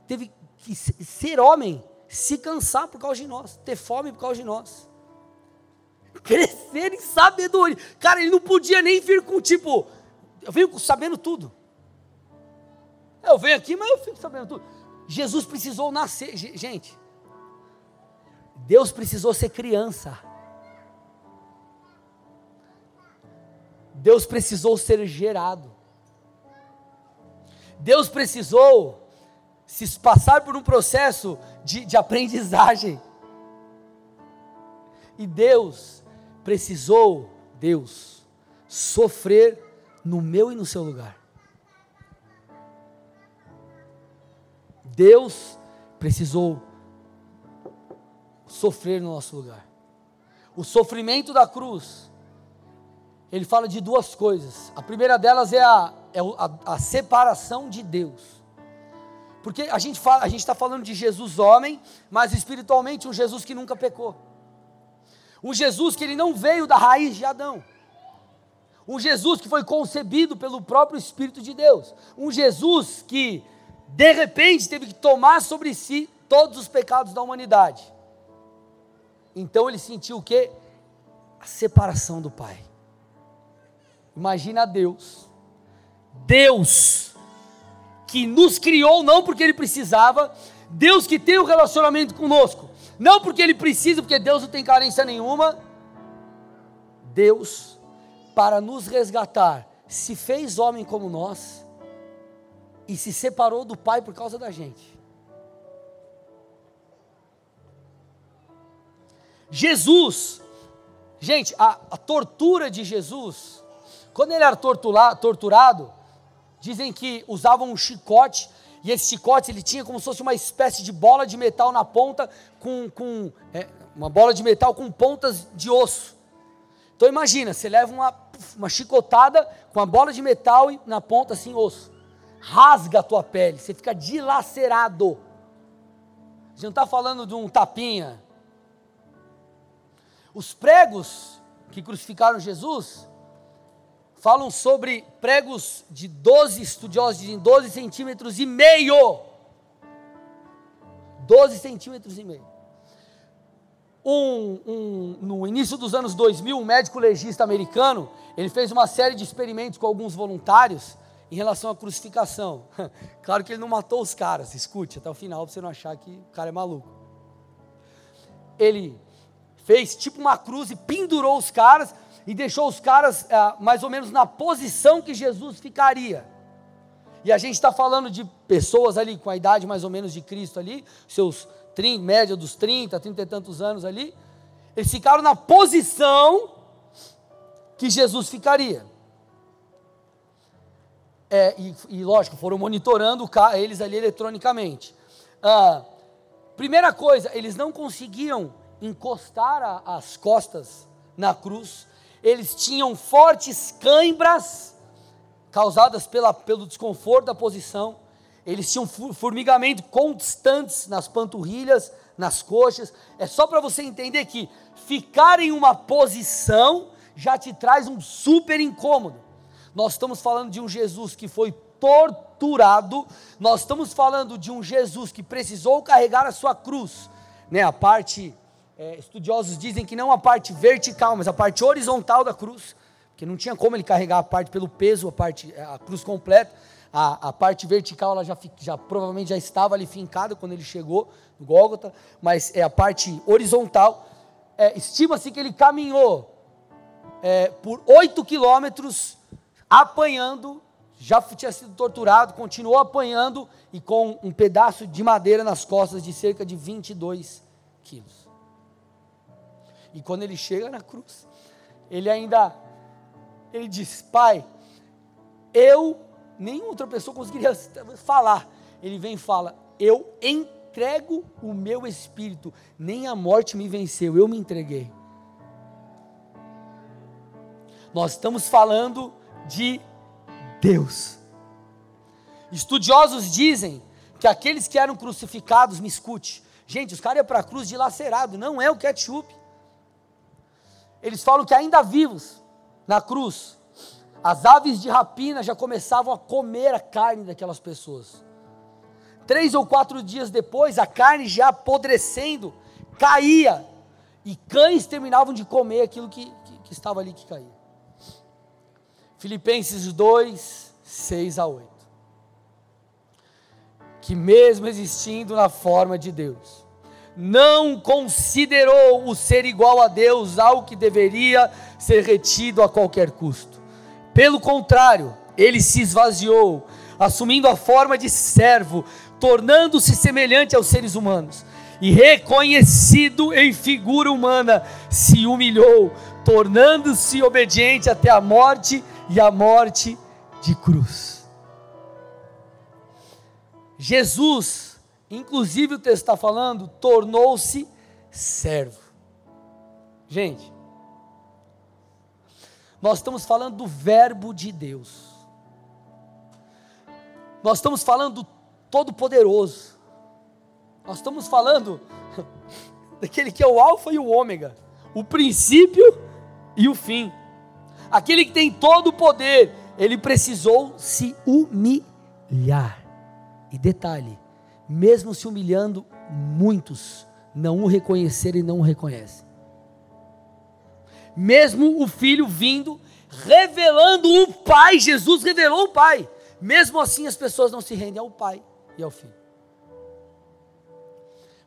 [SPEAKER 1] teve que ser homem, se cansar por causa de nós, ter fome por causa de nós, crescer em sabedoria. Cara, ele não podia nem vir com tipo, eu venho sabendo tudo. Eu venho aqui, mas eu fico sabendo tudo. Jesus precisou nascer, gente. Deus precisou ser criança Deus precisou ser gerado. Deus precisou se passar por um processo de, de aprendizagem. E Deus precisou, Deus, sofrer no meu e no seu lugar. Deus precisou sofrer no nosso lugar. O sofrimento da cruz ele fala de duas coisas. A primeira delas é a, é a, a separação de Deus. Porque a gente fala, a gente está falando de Jesus homem, mas espiritualmente um Jesus que nunca pecou. Um Jesus que ele não veio da raiz de Adão. Um Jesus que foi concebido pelo próprio Espírito de Deus. Um Jesus que de repente teve que tomar sobre si todos os pecados da humanidade. Então ele sentiu o que? A separação do Pai. Imagina Deus. Deus que nos criou não porque ele precisava, Deus que tem um relacionamento conosco, não porque ele precisa, porque Deus não tem carência nenhuma. Deus, para nos resgatar, se fez homem como nós e se separou do Pai por causa da gente. Jesus, gente, a, a tortura de Jesus quando ele era torturado, dizem que usavam um chicote, e esse chicote ele tinha como se fosse uma espécie de bola de metal na ponta, com, com é, uma bola de metal com pontas de osso. Então imagina, você leva uma, uma chicotada com a bola de metal na ponta assim, osso. Rasga a tua pele, você fica dilacerado. A gente não está falando de um tapinha. Os pregos que crucificaram Jesus, falam sobre pregos de 12, estudiosos dizem 12 centímetros e meio. 12 centímetros e meio. Um, um, no início dos anos 2000, um médico legista americano, ele fez uma série de experimentos com alguns voluntários em relação à crucificação. claro que ele não matou os caras, escute até o final para você não achar que o cara é maluco. Ele fez tipo uma cruz e pendurou os caras e deixou os caras é, mais ou menos na posição que Jesus ficaria. E a gente está falando de pessoas ali com a idade mais ou menos de Cristo ali, seus 30, média dos 30, 30 e tantos anos ali. Eles ficaram na posição que Jesus ficaria. É, e, e, lógico, foram monitorando eles ali eletronicamente. Ah, primeira coisa, eles não conseguiam encostar a, as costas na cruz, eles tinham fortes cãibras causadas pela, pelo desconforto da posição, eles tinham formigamento constantes nas panturrilhas, nas coxas. É só para você entender que ficar em uma posição já te traz um super incômodo. Nós estamos falando de um Jesus que foi torturado, nós estamos falando de um Jesus que precisou carregar a sua cruz, né, a parte é, estudiosos dizem que não a parte vertical, mas a parte horizontal da cruz, que não tinha como ele carregar a parte pelo peso, a parte a cruz completa. A, a parte vertical ela já, já provavelmente já estava ali fincada quando ele chegou no Gólgota, mas é a parte horizontal. É, Estima-se que ele caminhou é, por oito quilômetros apanhando, já tinha sido torturado, continuou apanhando e com um pedaço de madeira nas costas de cerca de 22 quilos. E quando ele chega na cruz, ele ainda ele diz: Pai, eu, nenhuma outra pessoa conseguiria falar. Ele vem e fala: Eu entrego o meu espírito, nem a morte me venceu, eu me entreguei. Nós estamos falando de Deus. Estudiosos dizem que aqueles que eram crucificados, me escute, gente, os caras iam para a cruz dilacerado, não é o ketchup. Eles falam que ainda vivos, na cruz, as aves de rapina já começavam a comer a carne daquelas pessoas. Três ou quatro dias depois, a carne já apodrecendo, caía, e cães terminavam de comer aquilo que, que, que estava ali que caía. Filipenses 2, 6 a 8. Que mesmo existindo na forma de Deus, não considerou o ser igual a Deus algo que deveria ser retido a qualquer custo. Pelo contrário, ele se esvaziou, assumindo a forma de servo, tornando-se semelhante aos seres humanos. E reconhecido em figura humana, se humilhou, tornando-se obediente até a morte e a morte de cruz. Jesus, inclusive o texto está falando, tornou-se servo. Gente, nós estamos falando do Verbo de Deus. Nós estamos falando do Todo-Poderoso. Nós estamos falando daquele que é o Alfa e o Ômega, o princípio e o fim aquele que tem todo o poder, ele precisou se humilhar. E detalhe, mesmo se humilhando, muitos não o reconheceram e não o reconhecem. Mesmo o filho vindo, revelando o Pai, Jesus revelou o Pai. Mesmo assim, as pessoas não se rendem ao Pai e ao Filho.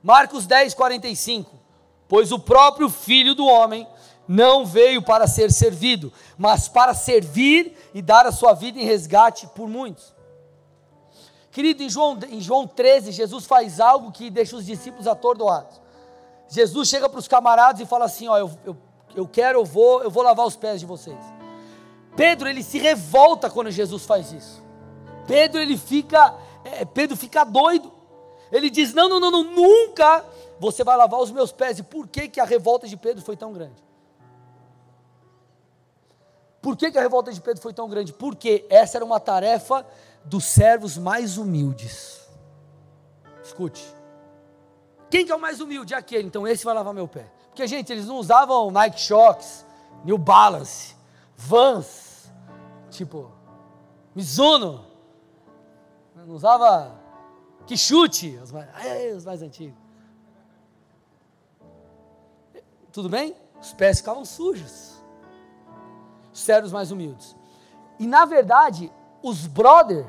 [SPEAKER 1] Marcos 10, 45. Pois o próprio Filho do Homem não veio para ser servido, mas para servir e dar a sua vida em resgate por muitos. Querido, em João, em João 13, Jesus faz algo que deixa os discípulos atordoados. Jesus chega para os camaradas e fala assim: Ó, eu, eu, eu quero, eu vou, eu vou lavar os pés de vocês. Pedro, ele se revolta quando Jesus faz isso. Pedro, ele fica, é, Pedro fica doido. Ele diz: Não, não, não, não, nunca você vai lavar os meus pés. E por que, que a revolta de Pedro foi tão grande? Por que, que a revolta de Pedro foi tão grande? Porque essa era uma tarefa dos servos mais humildes. Escute. Quem que é o mais humilde? Aquele. Então esse vai lavar meu pé. Porque, gente, eles não usavam Nike Shocks, New Balance, Vans, tipo, Mizuno. Não usava Quixute, os mais, os mais antigos. Tudo bem? Os pés ficavam sujos servos mais humildes. E na verdade, os brother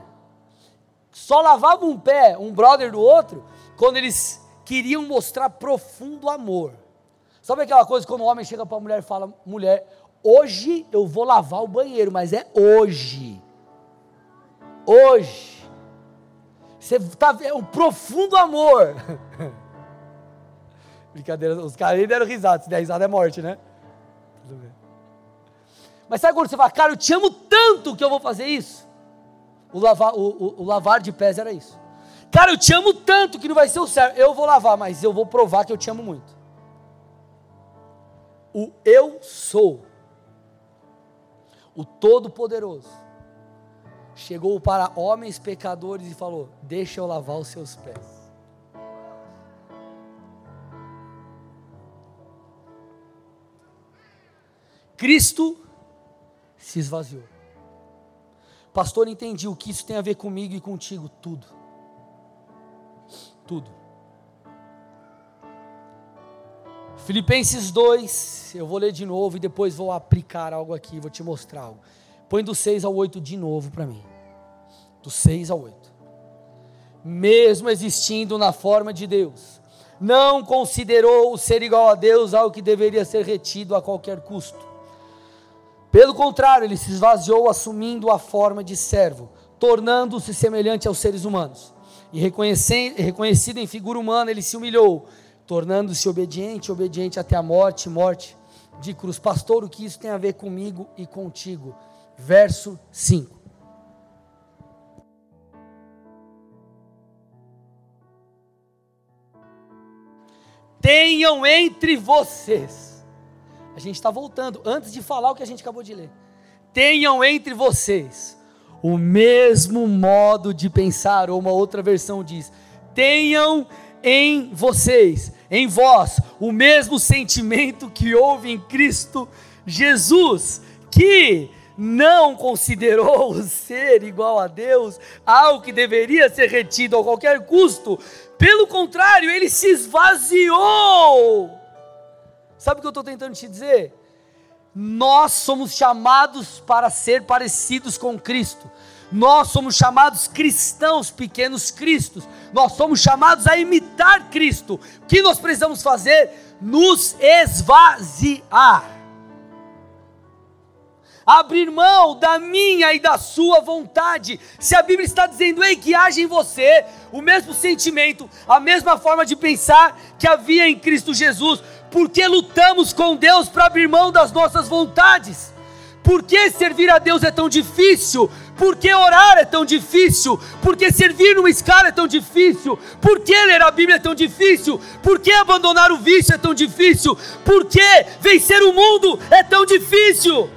[SPEAKER 1] só lavavam um pé, um brother do outro, quando eles queriam mostrar profundo amor. Sabe aquela coisa quando o homem chega para a mulher e fala: mulher, hoje eu vou lavar o banheiro, mas é hoje. Hoje. Você tá é um profundo amor. Brincadeira, os caras deram risada, se der risada é morte, né? Tudo bem. Mas sabe quando você fala, cara, eu te amo tanto que eu vou fazer isso? O lavar, o, o, o lavar de pés era isso. Cara, eu te amo tanto que não vai ser o certo. Eu vou lavar, mas eu vou provar que eu te amo muito. O eu sou, o Todo-Poderoso, chegou para homens pecadores e falou: Deixa eu lavar os seus pés. Cristo se esvaziou. Pastor, entendi o que isso tem a ver comigo e contigo, tudo. Tudo. Filipenses 2, eu vou ler de novo e depois vou aplicar algo aqui, vou te mostrar algo. Põe do 6 ao 8 de novo para mim. Do 6 ao 8. Mesmo existindo na forma de Deus, não considerou o ser igual a Deus algo que deveria ser retido a qualquer custo pelo contrário, ele se esvaziou assumindo a forma de servo, tornando-se semelhante aos seres humanos. E reconhecido em figura humana, ele se humilhou, tornando-se obediente, obediente até a morte, morte de cruz. Pastor, o que isso tem a ver comigo e contigo? Verso 5. Tenham entre vocês. A gente está voltando, antes de falar o que a gente acabou de ler. Tenham entre vocês o mesmo modo de pensar, ou uma outra versão diz: tenham em vocês, em vós, o mesmo sentimento que houve em Cristo Jesus, que não considerou o ser igual a Deus algo que deveria ser retido a qualquer custo, pelo contrário, ele se esvaziou. Sabe o que eu estou tentando te dizer? Nós somos chamados para ser parecidos com Cristo. Nós somos chamados cristãos, pequenos cristos. Nós somos chamados a imitar Cristo. O que nós precisamos fazer? Nos esvaziar. Abrir mão da minha e da sua vontade. Se a Bíblia está dizendo, ei, que haja em você o mesmo sentimento, a mesma forma de pensar que havia em Cristo Jesus, porque lutamos com Deus para abrir mão das nossas vontades. Por que servir a Deus é tão difícil? Por que orar é tão difícil? Por que servir numa escala é tão difícil? Por que ler a Bíblia é tão difícil? Por que abandonar o vício é tão difícil? Por que vencer o mundo é tão difícil?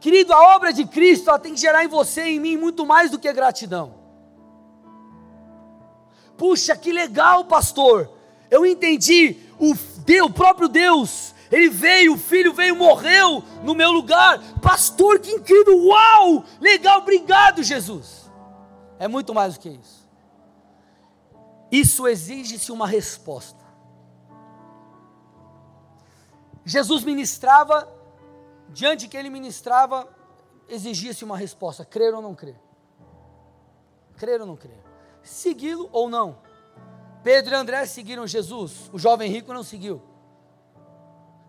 [SPEAKER 1] Querido, a obra de Cristo tem que gerar em você e em mim muito mais do que gratidão. Puxa, que legal, pastor. Eu entendi. O, Deus, o próprio Deus ele veio, o filho veio, morreu no meu lugar. Pastor, que incrível! Uau! Legal, obrigado, Jesus. É muito mais do que isso. Isso exige-se uma resposta. Jesus ministrava, diante que ele ministrava, exigia-se uma resposta: crer ou não crer? Crer ou não crer? Segui-lo ou não? Pedro e André seguiram Jesus, o jovem rico não seguiu.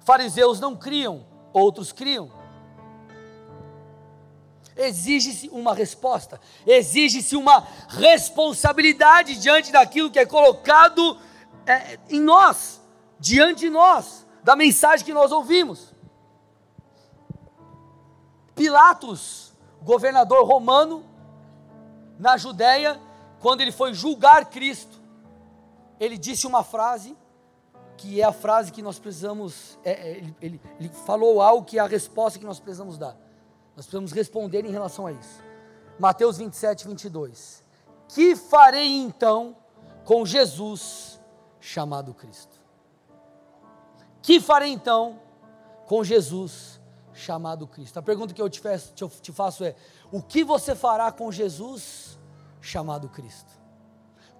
[SPEAKER 1] Fariseus não criam, outros criam. Exige-se uma resposta, exige-se uma responsabilidade diante daquilo que é colocado é, em nós, diante de nós, da mensagem que nós ouvimos. Pilatos, governador romano, na Judéia, quando ele foi julgar Cristo, ele disse uma frase que é a frase que nós precisamos, é, é, ele, ele, ele falou algo que é a resposta que nós precisamos dar. Nós precisamos responder em relação a isso. Mateus 27, 22. Que farei então com Jesus chamado Cristo? Que farei então com Jesus chamado Cristo? A pergunta que eu te faço, te faço é: o que você fará com Jesus chamado Cristo?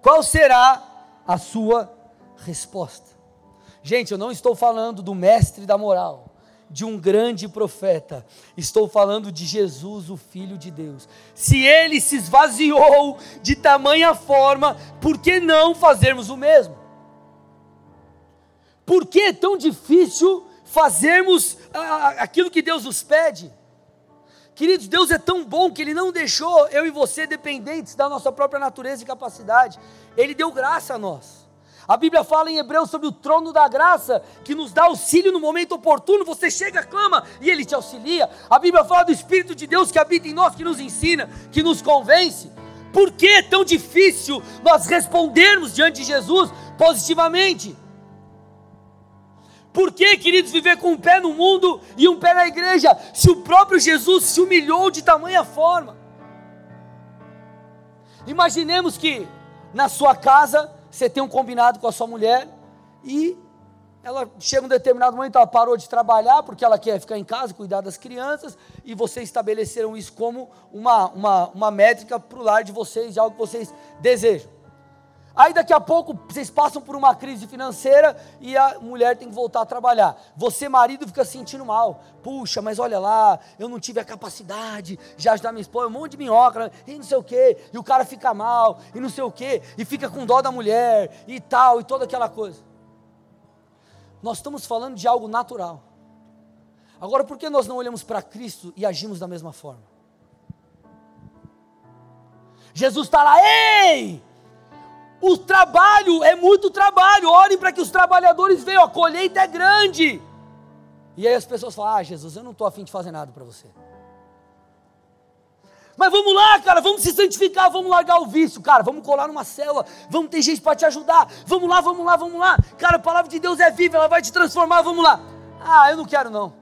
[SPEAKER 1] Qual será a sua resposta? Gente, eu não estou falando do mestre da moral, de um grande profeta, estou falando de Jesus, o Filho de Deus. Se ele se esvaziou de tamanha forma, por que não fazermos o mesmo? Por que é tão difícil fazermos aquilo que Deus nos pede? Queridos, Deus é tão bom que Ele não deixou eu e você dependentes da nossa própria natureza e capacidade, Ele deu graça a nós. A Bíblia fala em Hebreus sobre o trono da graça, que nos dá auxílio no momento oportuno. Você chega, clama e ele te auxilia. A Bíblia fala do Espírito de Deus que habita em nós, que nos ensina, que nos convence. Por que é tão difícil nós respondermos diante de Jesus positivamente? Por que, queridos, viver com um pé no mundo e um pé na igreja, se o próprio Jesus se humilhou de tamanha forma? Imaginemos que na sua casa você tem um combinado com a sua mulher e ela chega um determinado momento, ela parou de trabalhar porque ela quer ficar em casa, cuidar das crianças, e vocês estabeleceram isso como uma, uma, uma métrica para o lar de vocês, algo que vocês desejam. Aí daqui a pouco vocês passam por uma crise financeira e a mulher tem que voltar a trabalhar. Você, marido, fica sentindo mal. Puxa, mas olha lá, eu não tive a capacidade de ajudar minha esposa, um monte de minhoca, e não sei o quê. E o cara fica mal, e não sei o quê, e fica com dó da mulher, e tal, e toda aquela coisa. Nós estamos falando de algo natural. Agora, por que nós não olhamos para Cristo e agimos da mesma forma? Jesus está lá, ei! O trabalho é muito trabalho. orem para que os trabalhadores venham, a colheita é grande. E aí as pessoas falam: Ah, Jesus, eu não estou afim de fazer nada para você. Mas vamos lá, cara, vamos se santificar, vamos largar o vício, cara, vamos colar numa célula, vamos ter gente para te ajudar, vamos lá, vamos lá, vamos lá, cara, a palavra de Deus é viva, ela vai te transformar, vamos lá. Ah, eu não quero não.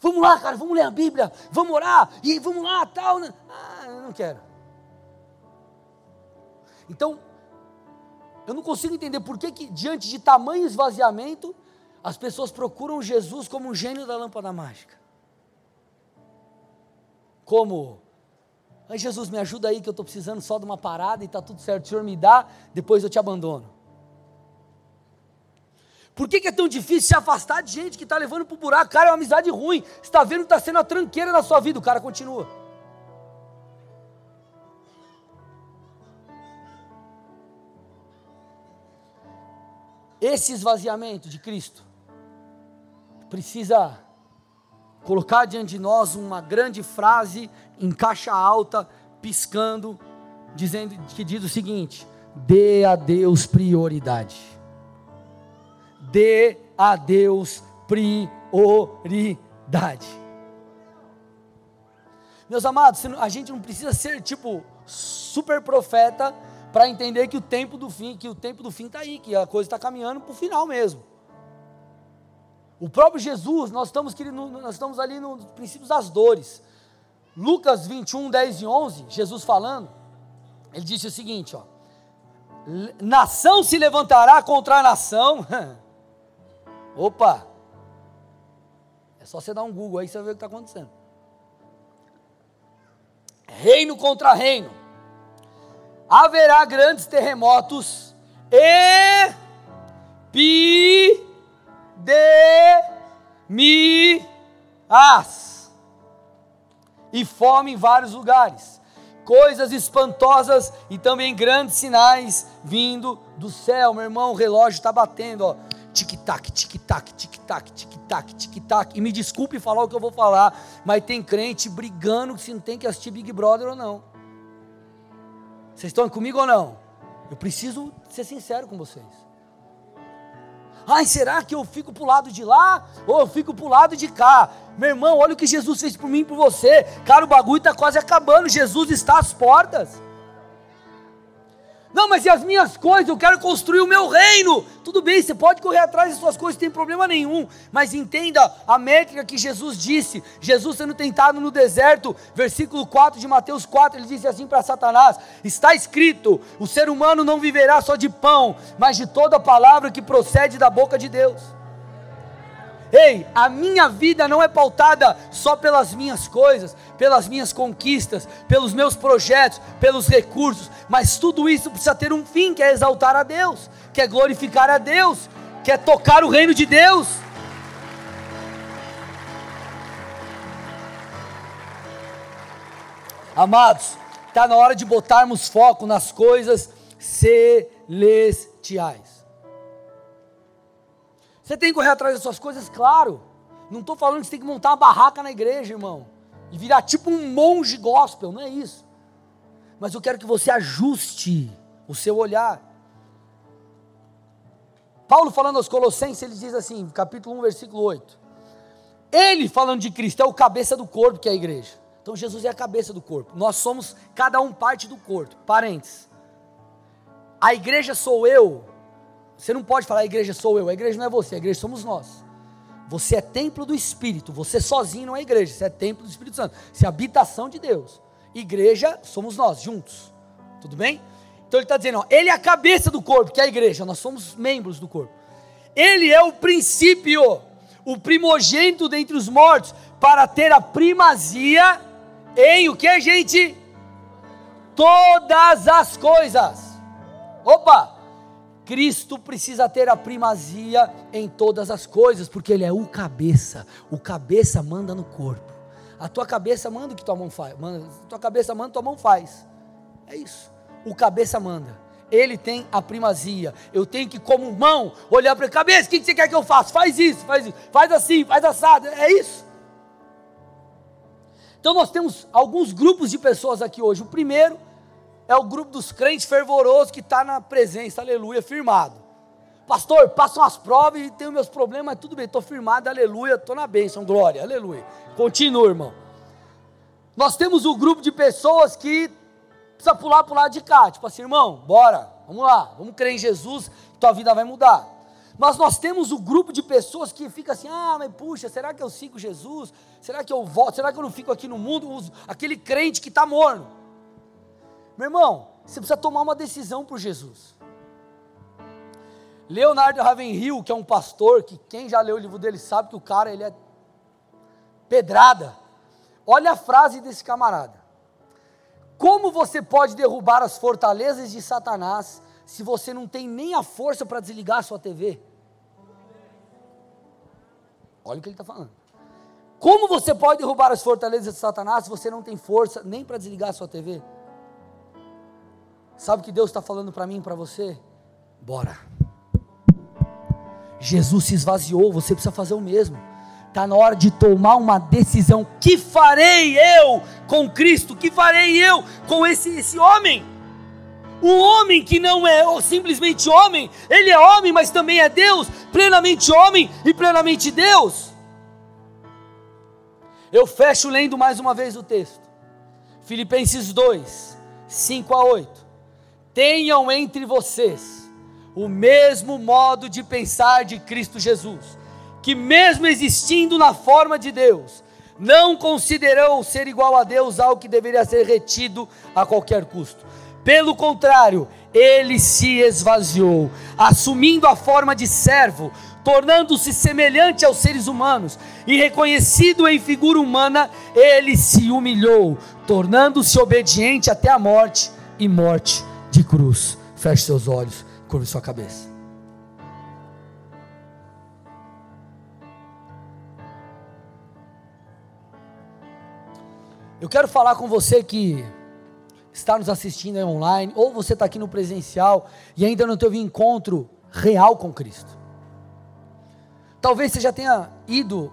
[SPEAKER 1] Vamos lá, cara, vamos ler a Bíblia, vamos orar, e vamos lá, tal. Né? Ah, eu não quero. Então, eu não consigo entender por que, que diante de tamanho esvaziamento, as pessoas procuram Jesus como um gênio da lâmpada mágica. Como, ai Jesus, me ajuda aí que eu estou precisando só de uma parada e está tudo certo, o Senhor me dá, depois eu te abandono. Por que, que, é tão difícil se afastar de gente que está levando para o buraco? Cara, é uma amizade ruim. Está vendo que está sendo a tranqueira da sua vida, o cara continua. Esse esvaziamento de Cristo precisa colocar diante de nós uma grande frase em caixa alta, piscando, dizendo que diz o seguinte: dê a Deus prioridade. Dê a Deus prioridade. Meus amados, a gente não precisa ser tipo super profeta para entender que o tempo do fim, que o tempo do fim está aí, que a coisa está caminhando para o final mesmo. O próprio Jesus, nós estamos, nós estamos ali nos princípios das dores. Lucas 21, 10 e 11, Jesus falando, ele disse o seguinte: ó, nação se levantará contra a nação. Opa! É só você dar um Google aí você vai ver o que está acontecendo. Reino contra reino. Haverá grandes terremotos e pi de as e fome em vários lugares, coisas espantosas e também grandes sinais vindo do céu. Meu irmão, o relógio está batendo, ó. Tic-tac, tic-tac, tic-tac, tic-tac, tic-tac. E me desculpe falar o que eu vou falar, mas tem crente brigando se não tem que assistir Big Brother ou não. Vocês estão comigo ou não? Eu preciso ser sincero com vocês. Ai, será que eu fico para o lado de lá ou eu fico para o lado de cá? Meu irmão, olha o que Jesus fez por mim e por você. Cara, o bagulho está quase acabando. Jesus está às portas. Não, mas e as minhas coisas? Eu quero construir o meu reino. Tudo bem, você pode correr atrás das suas coisas, não tem problema nenhum. Mas entenda a métrica que Jesus disse. Jesus sendo tentado no deserto, versículo 4 de Mateus 4, ele disse assim para Satanás: Está escrito: o ser humano não viverá só de pão, mas de toda palavra que procede da boca de Deus. Ei, a minha vida não é pautada só pelas minhas coisas, pelas minhas conquistas, pelos meus projetos, pelos recursos, mas tudo isso precisa ter um fim, que é exaltar a Deus, que é glorificar a Deus, que é tocar o reino de Deus. Amados, está na hora de botarmos foco nas coisas celestiais. Você tem que correr atrás das suas coisas, claro. Não estou falando que você tem que montar uma barraca na igreja, irmão. E virar tipo um monge gospel, não é isso. Mas eu quero que você ajuste o seu olhar. Paulo falando aos Colossenses, ele diz assim, capítulo 1, versículo 8. Ele, falando de Cristo, é o cabeça do corpo, que é a igreja. Então Jesus é a cabeça do corpo. Nós somos cada um parte do corpo. Parentes. A igreja sou eu, você não pode falar a igreja sou eu, a igreja não é você, a igreja somos nós. Você é templo do Espírito, você sozinho não é igreja, você é templo do Espírito Santo, você é habitação de Deus. Igreja somos nós, juntos. Tudo bem? Então ele está dizendo, ó, ele é a cabeça do corpo, que é a igreja, nós somos membros do corpo. Ele é o princípio, o primogênito dentre os mortos, para ter a primazia em o que, gente? Todas as coisas. Opa! Cristo precisa ter a primazia em todas as coisas, porque Ele é o cabeça. O cabeça manda no corpo. A tua cabeça manda o que tua mão faz. Manda, tua cabeça manda, tua mão faz. É isso. O cabeça manda. Ele tem a primazia. Eu tenho que, como mão, olhar para a cabeça. O que você quer que eu faça? Faz isso, faz isso. Faz assim, faz assado. É isso. Então nós temos alguns grupos de pessoas aqui hoje. O primeiro é o grupo dos crentes fervorosos que está na presença, aleluia, firmado. Pastor, passam as provas e tenho meus problemas, mas tudo bem, estou firmado, aleluia, estou na bênção, glória, aleluia. Continua, irmão. Nós temos o um grupo de pessoas que precisa pular para o lado de cá, tipo assim, irmão, bora, vamos lá, vamos crer em Jesus, tua vida vai mudar. Mas nós temos o grupo de pessoas que fica assim: ah, mas puxa, será que eu sigo Jesus? Será que eu volto? Será que eu não fico aqui no mundo? Aquele crente que está morno. Meu irmão, você precisa tomar uma decisão por Jesus. Leonardo Ravenhill, que é um pastor, que quem já leu o livro dele sabe que o cara ele é pedrada. Olha a frase desse camarada. Como você pode derrubar as fortalezas de Satanás se você não tem nem a força para desligar a sua TV? Olha o que ele está falando. Como você pode derrubar as fortalezas de Satanás se você não tem força nem para desligar a sua TV? Sabe o que Deus está falando para mim e para você? Bora. Jesus se esvaziou, você precisa fazer o mesmo. Está na hora de tomar uma decisão. Que farei eu com Cristo? Que farei eu com esse, esse homem? O homem que não é simplesmente homem, ele é homem, mas também é Deus, plenamente homem e plenamente Deus. Eu fecho lendo mais uma vez o texto. Filipenses 2, 5 a 8. Tenham entre vocês o mesmo modo de pensar de Cristo Jesus, que mesmo existindo na forma de Deus, não considerou ser igual a Deus algo que deveria ser retido a qualquer custo. Pelo contrário, ele se esvaziou, assumindo a forma de servo, tornando-se semelhante aos seres humanos, e reconhecido em figura humana, ele se humilhou, tornando-se obediente até a morte e morte de cruz. Feche seus olhos, curve sua cabeça. Eu quero falar com você que está nos assistindo online, ou você está aqui no presencial e ainda não teve encontro real com Cristo. Talvez você já tenha ido